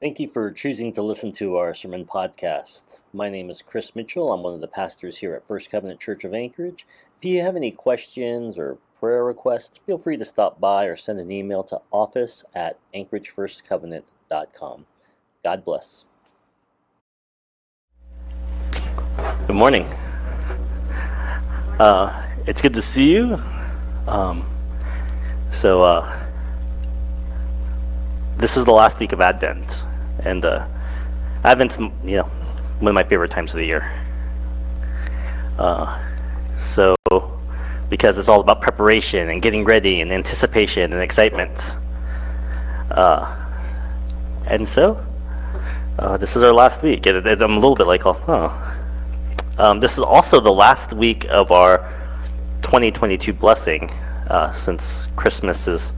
Thank you for choosing to listen to our sermon podcast. My name is Criss Mitchell. I'm one of the pastors here at First Covenant Church of Anchorage. If you have any questions or prayer requests, feel free to stop by or send an email to office at anchoragefirstcovenant.com. God bless. Good morning. Uh, it's good to see you. Um, so, uh, this is the last week of Advent, and uh, Advent's you know one of my favorite times of the year. Uh, so, because it's all about preparation and getting ready and anticipation and excitement. Uh, and so, uh, this is our last week. I'm a little bit like, oh, um, this is also the last week of our 2022 blessing, uh, since Christmas is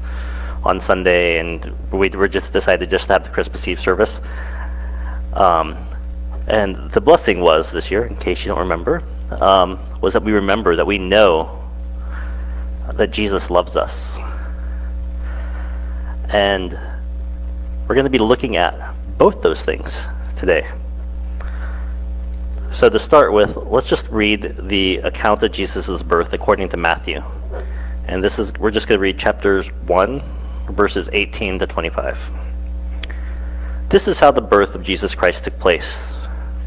on Sunday, and we were just decided just to have the Christmas Eve service. Um, and the blessing was this year, in case you don't remember, um, was that we remember that we know that Jesus loves us. And we're going to be looking at both those things today. So, to start with, let's just read the account of Jesus' birth according to Matthew. And this is, we're just going to read chapters 1 verses 18 to 25. This is how the birth of Jesus Christ took place.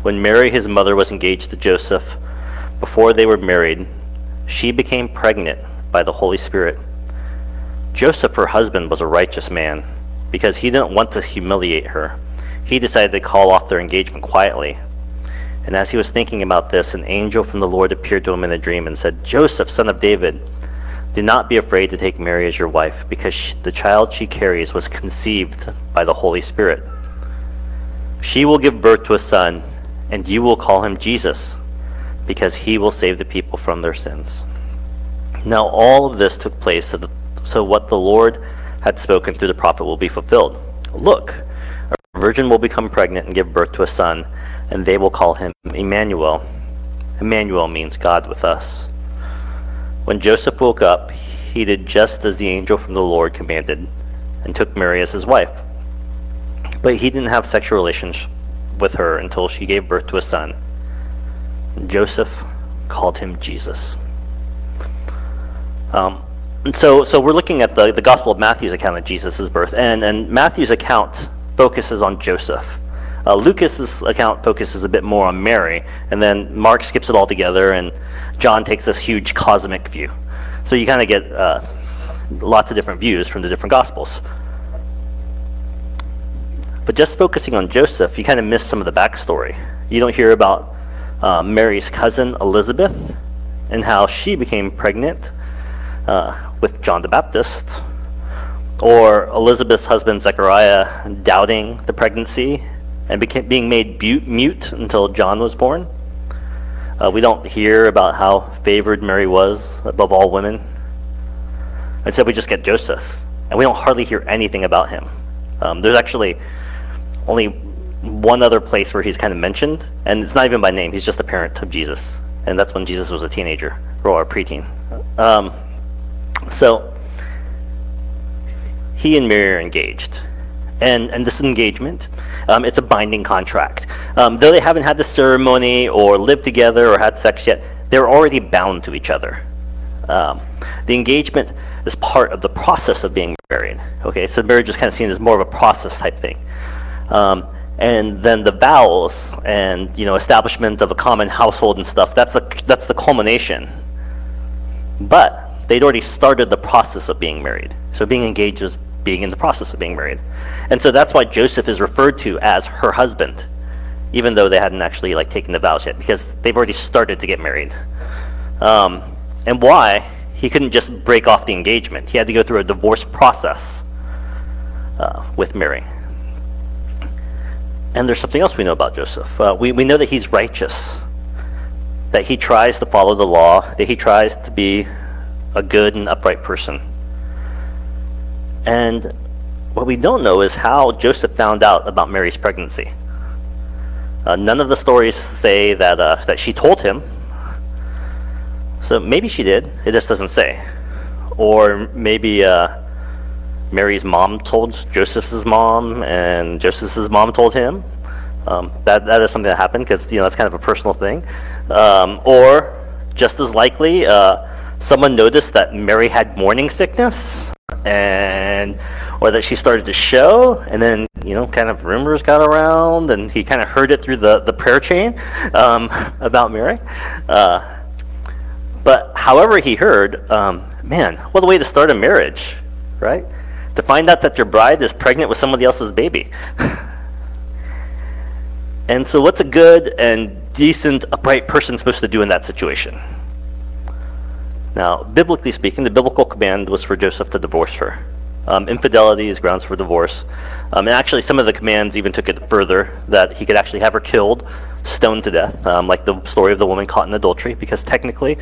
When Mary, his mother, was engaged to Joseph, before they were married, she became pregnant by the Holy Spirit. Joseph, her husband, was a righteous man. Because he didn't want to humiliate her, he decided to call off their engagement quietly. And as he was thinking about this, an angel from the Lord appeared to him in a dream and said, Joseph, son of David, do not be afraid to take Mary as your wife, because she, the child she carries was conceived by the Holy Spirit. She will give birth to a son, and you will call him Jesus, because he will save the people from their sins. Now, all of this took place so, that, so what the Lord had spoken through the prophet will be fulfilled. Look, a virgin will become pregnant and give birth to a son, and they will call him Emmanuel. Emmanuel means God with us. When Joseph woke up, he did just as the angel from the Lord commanded and took Mary as his wife. But he didn't have sexual relations with her until she gave birth to a son. Joseph called him Jesus. Um, so, so we're looking at the, the Gospel of Matthew's account of Jesus' birth, and, and Matthew's account focuses on Joseph. Uh, Lucas's account focuses a bit more on Mary, and then Mark skips it all together, and John takes this huge cosmic view. So you kind of get uh, lots of different views from the different Gospels. But just focusing on Joseph, you kind of miss some of the backstory. You don't hear about uh, Mary's cousin Elizabeth and how she became pregnant uh, with John the Baptist, or Elizabeth's husband Zechariah doubting the pregnancy and became, being made mute until John was born. Uh, we don't hear about how favored Mary was above all women. Instead, we just get Joseph, and we don't hardly hear anything about him. Um, there's actually only one other place where he's kind of mentioned, and it's not even by name. He's just the parent of Jesus, and that's when Jesus was a teenager or a preteen. Um, so he and Mary are engaged, and and this engagement um, it's a binding contract. Um, though they haven't had the ceremony or lived together or had sex yet, they're already bound to each other. Um, the engagement is part of the process of being married. Okay, so marriage is kind of seen as more of a process type thing. Um, and then the vows and you know establishment of a common household and stuff that's a, that's the culmination but they'd already started the process of being married so being engaged is being in the process of being married and so that's why Joseph is referred to as her husband, even though they hadn't actually like taken the vows yet, because they've already started to get married. Um, and why he couldn't just break off the engagement; he had to go through a divorce process uh, with Mary. And there's something else we know about Joseph. Uh, we, we know that he's righteous, that he tries to follow the law, that he tries to be a good and upright person. And what we don't know is how Joseph found out about Mary's pregnancy. Uh, none of the stories say that, uh, that she told him. So maybe she did, it just doesn't say. Or maybe uh, Mary's mom told Joseph's mom, and Joseph's mom told him. Um, that that is something that happened because you know that's kind of a personal thing. Um, or just as likely, uh, someone noticed that Mary had morning sickness, and or that she started to show, and then you know, kind of rumors got around, and he kind of heard it through the the prayer chain um, about Mary. Uh, but however he heard, um, man, what a way to start a marriage, right? To find out that your bride is pregnant with somebody else's baby. and so, what's a good and decent, upright person supposed to do in that situation? Now, biblically speaking, the biblical command was for Joseph to divorce her. Um, infidelity is grounds for divorce. Um, and actually, some of the commands even took it further that he could actually have her killed, stoned to death, um, like the story of the woman caught in adultery, because technically,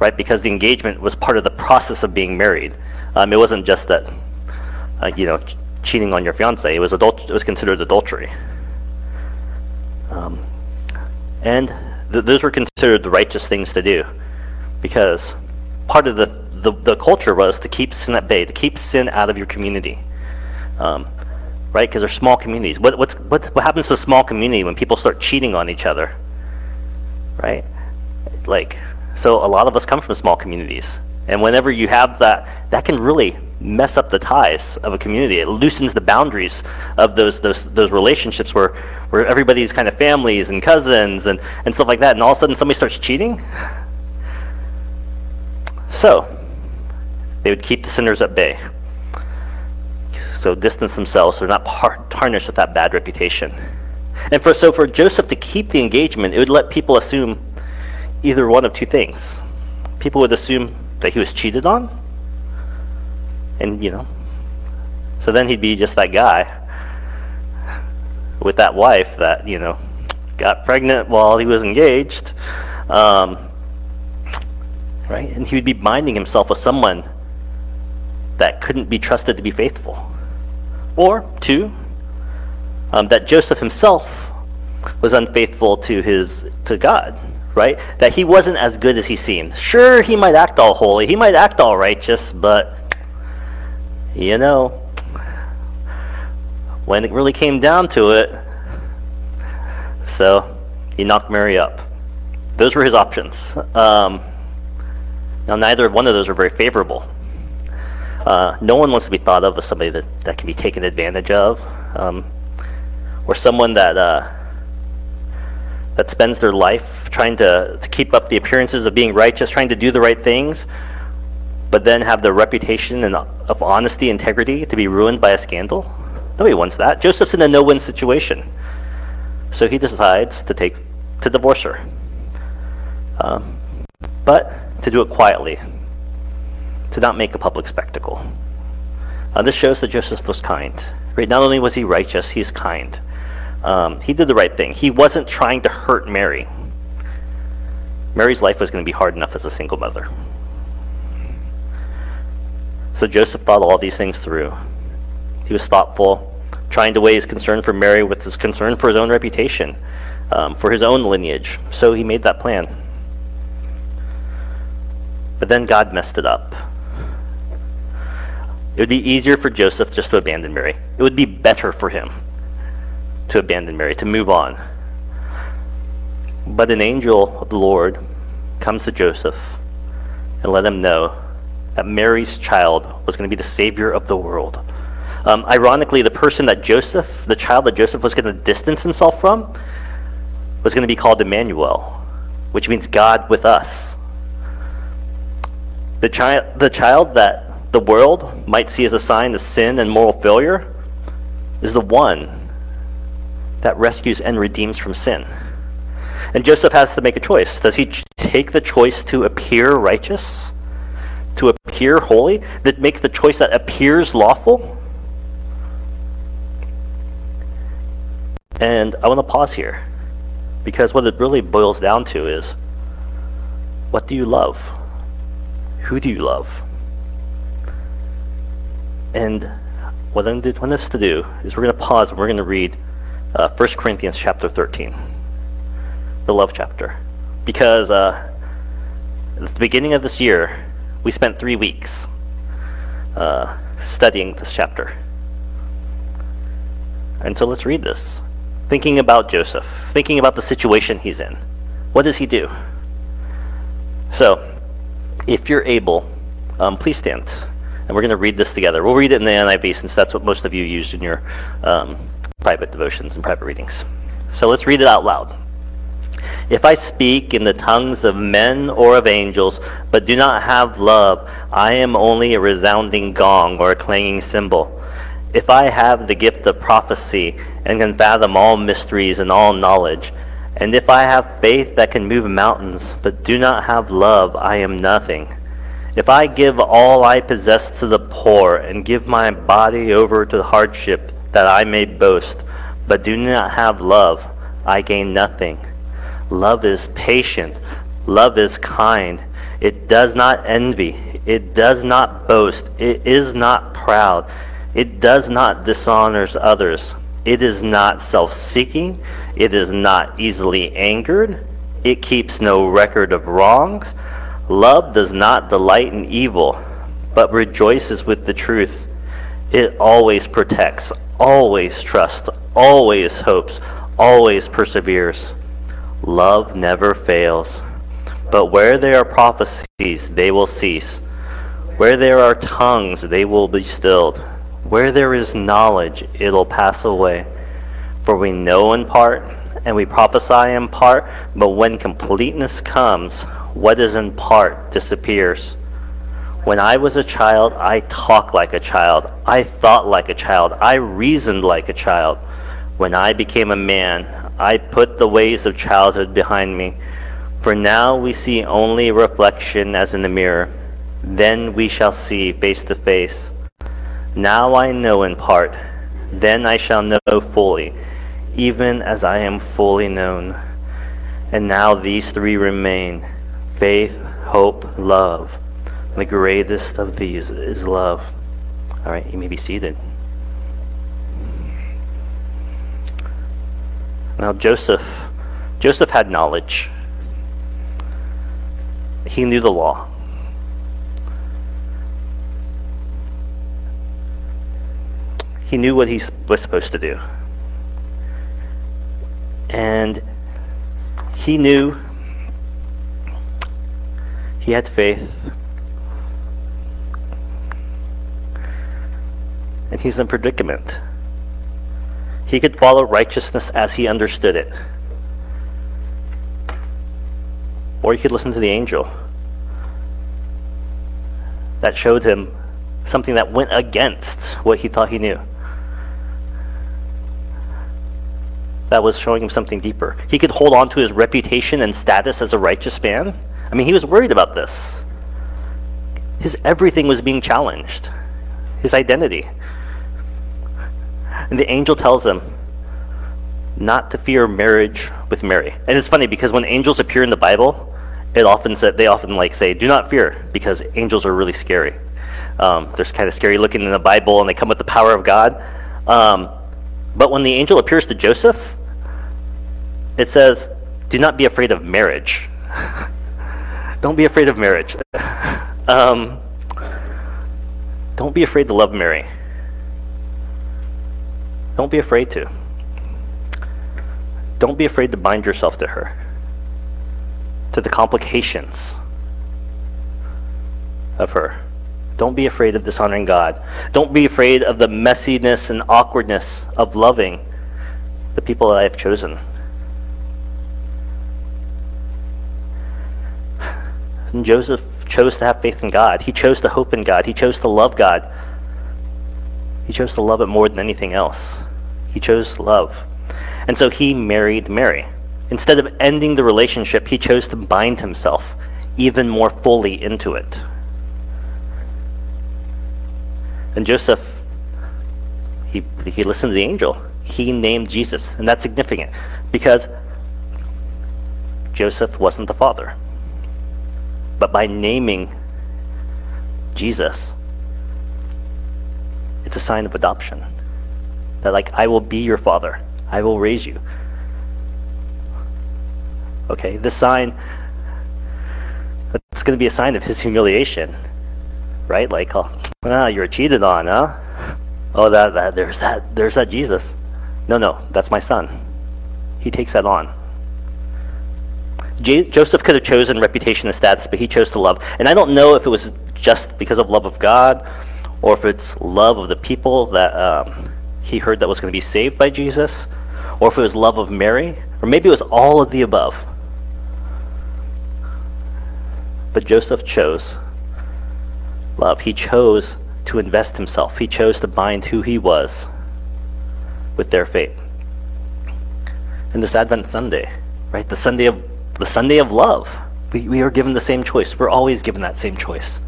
right, because the engagement was part of the process of being married. Um, it wasn't just that, uh, you know, ch- cheating on your fiance. It was adult. It was considered adultery. Um, and th- those were considered the righteous things to do, because part of the, the, the culture was to keep sin at bay, to keep sin out of your community. Um, right? Because they're small communities. What, what's, what, what happens to a small community when people start cheating on each other? Right? Like, so a lot of us come from small communities. And whenever you have that, that can really mess up the ties of a community. It loosens the boundaries of those, those, those relationships where, where everybody's kind of families and cousins and, and stuff like that. And all of a sudden somebody starts cheating. So, they would keep the sinners at bay. So distance themselves so they're not par- tarnished with that bad reputation. And for so for Joseph to keep the engagement, it would let people assume either one of two things. People would assume that he was cheated on, and you know, so then he'd be just that guy with that wife that you know got pregnant while he was engaged, um, right? And he would be binding himself with someone that couldn't be trusted to be faithful. Or two, um, that Joseph himself was unfaithful to his to God, right? That he wasn't as good as he seemed. Sure, he might act all holy, he might act all righteous, but you know, when it really came down to it, so he knocked Mary up. Those were his options. Um, now, neither one of those are very favorable. Uh, no one wants to be thought of as somebody that, that can be taken advantage of, um, or someone that uh, that spends their life trying to, to keep up the appearances of being righteous, trying to do the right things, but then have the reputation and, of honesty, integrity to be ruined by a scandal. Nobody wants that. Joseph's in a no-win situation, so he decides to take to divorce her, um, but to do it quietly, to not make a public spectacle. Uh, this shows that Joseph was kind. Right? Not only was he righteous, he is kind. Um, he did the right thing. He wasn't trying to hurt Mary. Mary's life was going to be hard enough as a single mother. So Joseph thought all these things through. He was thoughtful, trying to weigh his concern for Mary with his concern for his own reputation, um, for his own lineage. So he made that plan. But then God messed it up. It would be easier for Joseph just to abandon Mary. It would be better for him to abandon Mary, to move on. But an angel of the Lord comes to Joseph and let him know that Mary's child was going to be the savior of the world. Um, ironically, the person that Joseph, the child that Joseph was going to distance himself from, was going to be called Emmanuel, which means God with us. The, chi- the child that the world might see as a sign of sin and moral failure is the one that rescues and redeems from sin. And Joseph has to make a choice. Does he ch- take the choice to appear righteous, to appear holy, that makes the choice that appears lawful? And I want to pause here because what it really boils down to is what do you love? Who do you love? And what I want us to do is we're going to pause and we're going to read uh, 1 Corinthians chapter 13, the love chapter. Because uh, at the beginning of this year, we spent three weeks uh, studying this chapter. And so let's read this. Thinking about Joseph, thinking about the situation he's in. What does he do? So, if you're able, um, please stand. And we're going to read this together. We'll read it in the NIV since that's what most of you use in your um, private devotions and private readings. So let's read it out loud. If I speak in the tongues of men or of angels, but do not have love, I am only a resounding gong or a clanging cymbal. If I have the gift of prophecy and can fathom all mysteries and all knowledge, and if I have faith that can move mountains, but do not have love, I am nothing. If I give all I possess to the poor and give my body over to hardship that I may boast, but do not have love, I gain nothing. Love is patient. Love is kind. It does not envy. It does not boast. It is not proud. It does not dishonor others. It is not self seeking. It is not easily angered. It keeps no record of wrongs. Love does not delight in evil, but rejoices with the truth. It always protects, always trusts, always hopes, always perseveres. Love never fails. But where there are prophecies, they will cease. Where there are tongues, they will be stilled. Where there is knowledge, it'll pass away. For we know in part, and we prophesy in part, but when completeness comes, what is in part disappears. When I was a child, I talked like a child. I thought like a child. I reasoned like a child. When I became a man, I put the ways of childhood behind me. For now we see only reflection as in a mirror. Then we shall see face to face. Now I know in part. Then I shall know fully, even as I am fully known. And now these three remain faith, hope, love. The greatest of these is love. All right, you may be seated. Now Joseph, Joseph had knowledge. He knew the law. He knew what he was supposed to do. And he knew he had faith. And he's in a predicament. He could follow righteousness as he understood it. Or he could listen to the angel that showed him something that went against what he thought he knew. That was showing him something deeper. He could hold on to his reputation and status as a righteous man. I mean, he was worried about this. His everything was being challenged, his identity. And the angel tells him not to fear marriage with Mary. And it's funny because when angels appear in the Bible, it often said they often like say, "Do not fear," because angels are really scary. Um, they're kind of scary looking in the Bible, and they come with the power of God. Um, but when the angel appears to Joseph, it says, "Do not be afraid of marriage." don't be afraid of marriage. um, don't be afraid to love Mary. Don't be afraid to. Don't be afraid to bind yourself to her, to the complications of her. Don't be afraid of dishonoring God. Don't be afraid of the messiness and awkwardness of loving the people that I have chosen. And Joseph chose to have faith in God. He chose to hope in God. He chose to love God. He chose to love it more than anything else. He chose love. And so he married Mary. Instead of ending the relationship, he chose to bind himself even more fully into it. And Joseph, he, he listened to the angel. He named Jesus. And that's significant because Joseph wasn't the father. But by naming Jesus, it's a sign of adoption. That, like, I will be your father, I will raise you. Okay, this sign, it's going to be a sign of his humiliation, right? Like, oh, Ah, you're cheated on, huh? Oh, that, that there's that there's that Jesus. No, no, that's my son. He takes that on. J- Joseph could have chosen reputation and status, but he chose to love. And I don't know if it was just because of love of God, or if it's love of the people that um, he heard that was going to be saved by Jesus, or if it was love of Mary, or maybe it was all of the above. But Joseph chose love. He chose to invest himself. He chose to bind who he was with their fate. And this Advent Sunday, right? The Sunday of the Sunday of love. We, we are given the same choice. We're always given that same choice.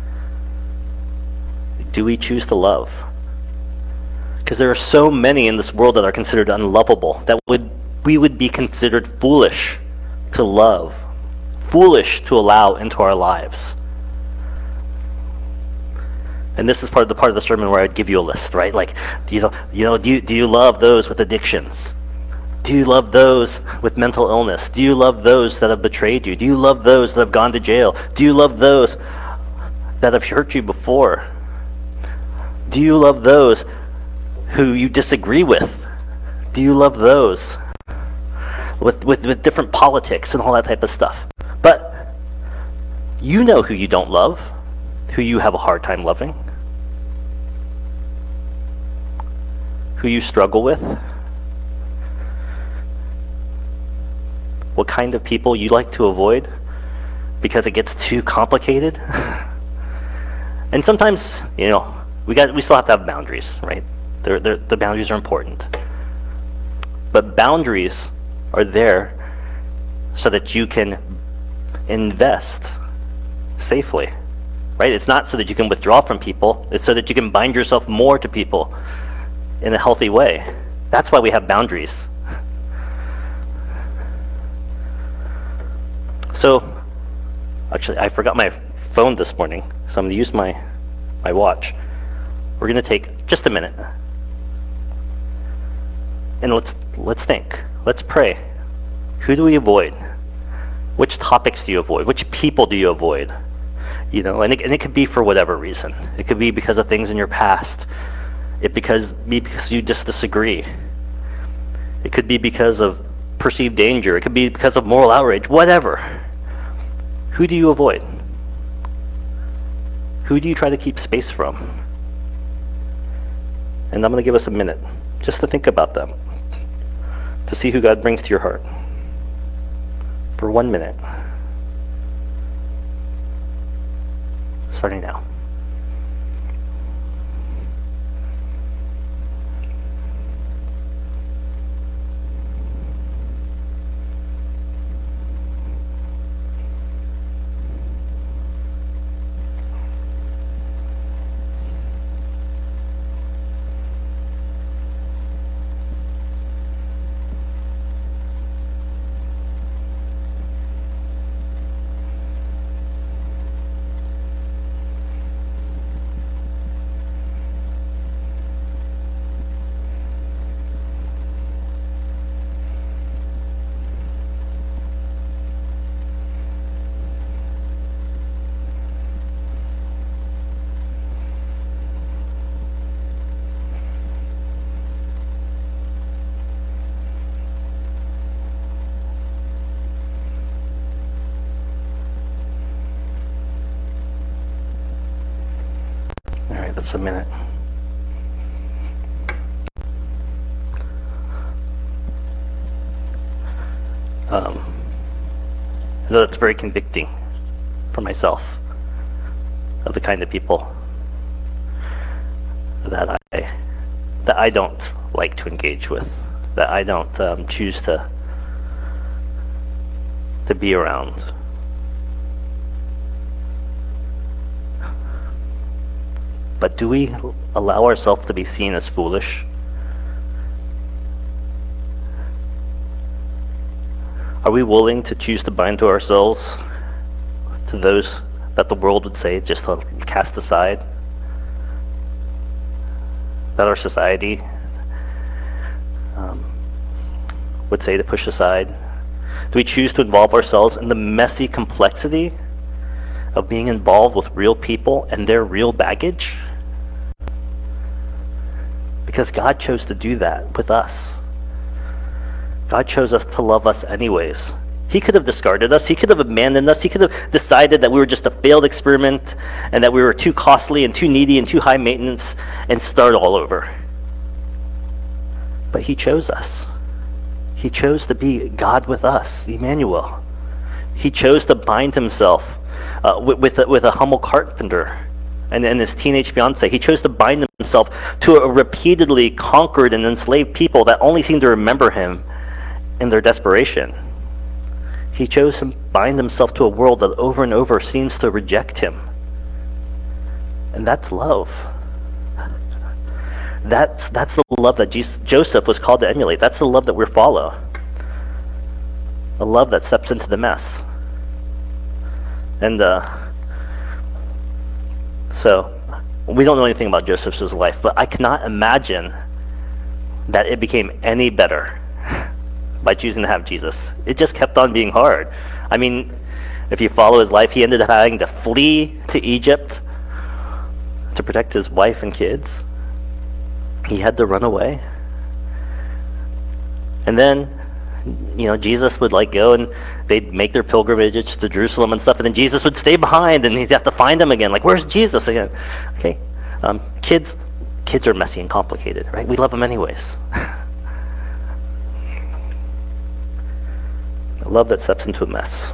Do we choose to love? Because there are so many in this world that are considered unlovable that would we would be considered foolish to love, foolish to allow into our lives. And this is part of the part of the sermon where I'd give you a list, right? Like, do you, you know, do you, do you love those with addictions? Do you love those with mental illness? Do you love those that have betrayed you? Do you love those that have gone to jail? Do you love those that have hurt you before? Do you love those who you disagree with? Do you love those with, with, with different politics and all that type of stuff? But you know who you don't love, who you have a hard time loving, who you struggle with. What kind of people you like to avoid because it gets too complicated. and sometimes, you know, we got we still have to have boundaries, right? They're, they're, the boundaries are important. But boundaries are there so that you can invest safely. Right? It's not so that you can withdraw from people, it's so that you can bind yourself more to people in a healthy way. That's why we have boundaries. So, actually, I forgot my phone this morning, so I'm going to use my, my watch. We're going to take just a minute. And let's, let's think. Let's pray. Who do we avoid? Which topics do you avoid? Which people do you avoid? You know, and it, and it could be for whatever reason. It could be because of things in your past. It because be because you just disagree. It could be because of perceived danger. It could be because of moral outrage. Whatever. Who do you avoid? Who do you try to keep space from? And I'm going to give us a minute just to think about them, to see who God brings to your heart. For one minute. Starting now. That's a minute. Um, that's very convicting for myself of the kind of people that I that I don't like to engage with, that I don't um, choose to to be around. But do we allow ourselves to be seen as foolish? Are we willing to choose to bind to ourselves to those that the world would say just to cast aside? That our society um, would say to push aside? Do we choose to involve ourselves in the messy complexity of being involved with real people and their real baggage? Because God chose to do that with us. God chose us to love us anyways. He could have discarded us. He could have abandoned us. He could have decided that we were just a failed experiment and that we were too costly and too needy and too high maintenance and start all over. But He chose us. He chose to be God with us, Emmanuel. He chose to bind Himself uh, with, with, a, with a humble carpenter and, and his teenage fiance. He chose to bind himself to a repeatedly conquered and enslaved people that only seemed to remember him in their desperation. He chose to bind himself to a world that over and over seems to reject him. And that's love. That's, that's the love that Jesus, Joseph was called to emulate. That's the love that we follow. A love that steps into the mess. And uh, so, we don't know anything about Joseph's life, but I cannot imagine that it became any better by choosing to have Jesus. It just kept on being hard. I mean, if you follow his life, he ended up having to flee to Egypt to protect his wife and kids. He had to run away. And then, you know, Jesus would like go and they'd make their pilgrimages to Jerusalem and stuff, and then Jesus would stay behind and he'd have to find them again. Like, where's Jesus again? Okay. Um, kids, kids are messy and complicated, right? We love them anyways. a love that steps into a mess.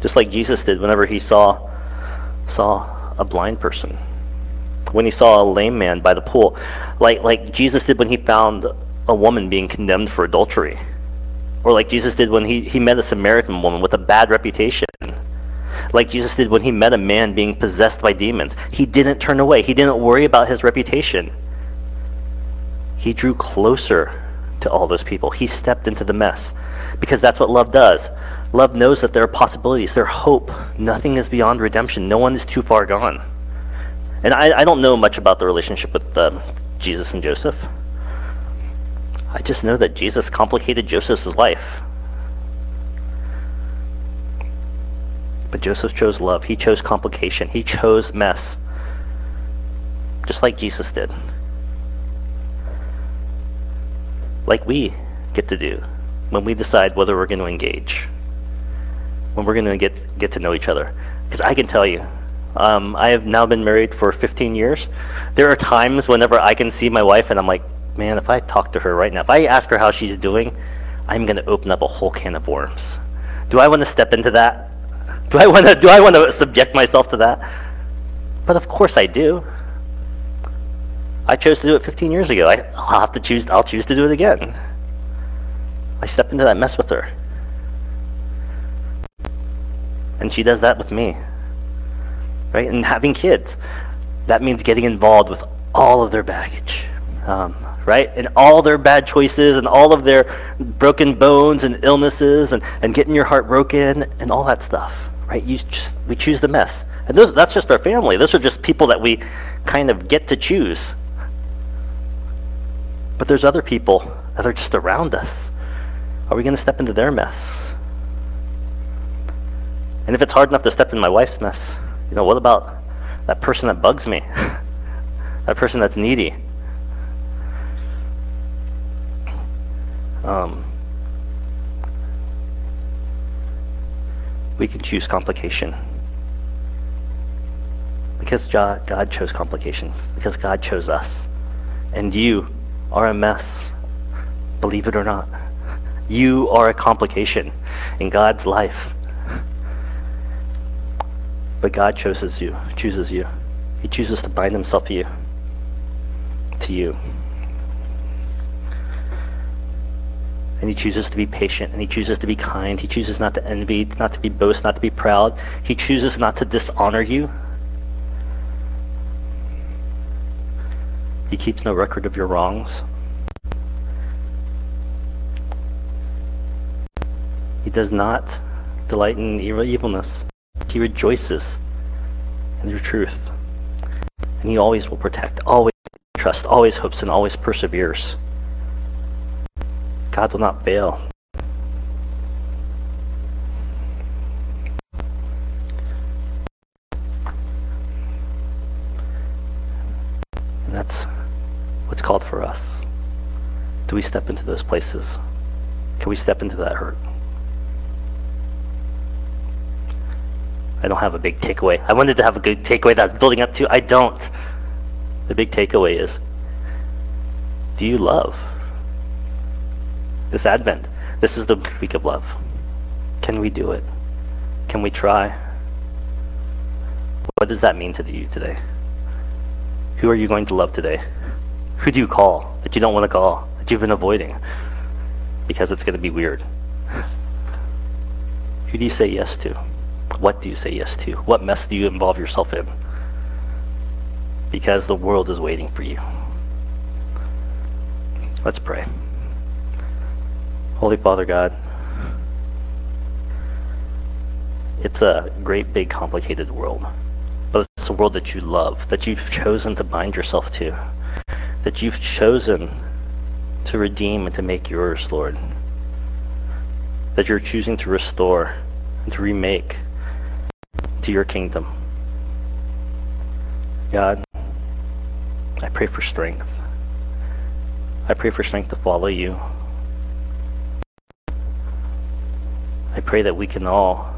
Just like Jesus did whenever he saw saw a blind person. When he saw a lame man by the pool. Like like Jesus did when he found a woman being condemned for adultery. Or like Jesus did when he, he met a Samaritan woman with a bad reputation. Like Jesus did when he met a man being possessed by demons. He didn't turn away. He didn't worry about his reputation. He drew closer to all those people. He stepped into the mess because that's what love does. Love knows that there are possibilities, there are hope. Nothing is beyond redemption. No one is too far gone. And I, I don't know much about the relationship with um, Jesus and Joseph. I just know that Jesus complicated Joseph's life. But Joseph chose love. He chose complication. He chose mess. Just like Jesus did. Like we get to do when we decide whether we're going to engage, when we're going to get get to know each other. Because I can tell you, um, I have now been married for 15 years. There are times whenever I can see my wife and I'm like, man, if I talk to her right now, if I ask her how she's doing, I'm going to open up a whole can of worms. Do I want to step into that? Do I want to do I want to subject myself to that? But of course I do. I chose to do it 15 years ago. I, will have to choose. I'll choose to do it again. I step into that mess with her. And she does that with me. Right? And having kids, that means getting involved with all of their baggage. Um, right? And all their bad choices and all of their broken bones and illnesses and, and getting your heart broken and all that stuff, right? You just, we choose the mess. And those, that's just our family. Those are just people that we kind of get to choose. But there's other people that are just around us. Are we going to step into their mess? And if it's hard enough to step in my wife's mess, you know, what about that person that bugs me? that person that's needy? Um, we can choose complication. Because God chose complications. Because God chose us. And you are a mess. Believe it or not. You are a complication in God's life. But God chooses you, chooses you. He chooses to bind himself to you. To you. And he chooses to be patient, and he chooses to be kind. He chooses not to envy, not to be boast, not to be proud. He chooses not to dishonor you. He keeps no record of your wrongs. He does not delight in evilness. He rejoices in your truth. And he always will protect, always trust, always hopes, and always perseveres. God will not fail. And that's what's called for us? Do we step into those places? Can we step into that hurt? I don't have a big takeaway. I wanted to have a good takeaway that's building up to. I don't. The big takeaway is do you love? This Advent, this is the week of love. Can we do it? Can we try? What does that mean to you today? Who are you going to love today? Who do you call that you don't want to call, that you've been avoiding? Because it's going to be weird. Who do you say yes to? What do you say yes to? What mess do you involve yourself in? Because the world is waiting for you. Let's pray. Holy Father God, it's a great, big, complicated world. But it's a world that you love, that you've chosen to bind yourself to, that you've chosen to redeem and to make yours, Lord. That you're choosing to restore and to remake to your kingdom. God, I pray for strength. I pray for strength to follow you. Pray that we can all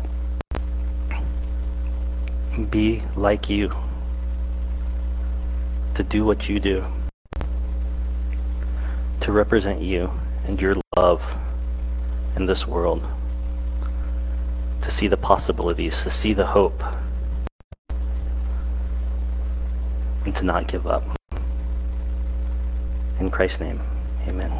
be like you, to do what you do, to represent you and your love in this world, to see the possibilities, to see the hope, and to not give up. In Christ's name, amen.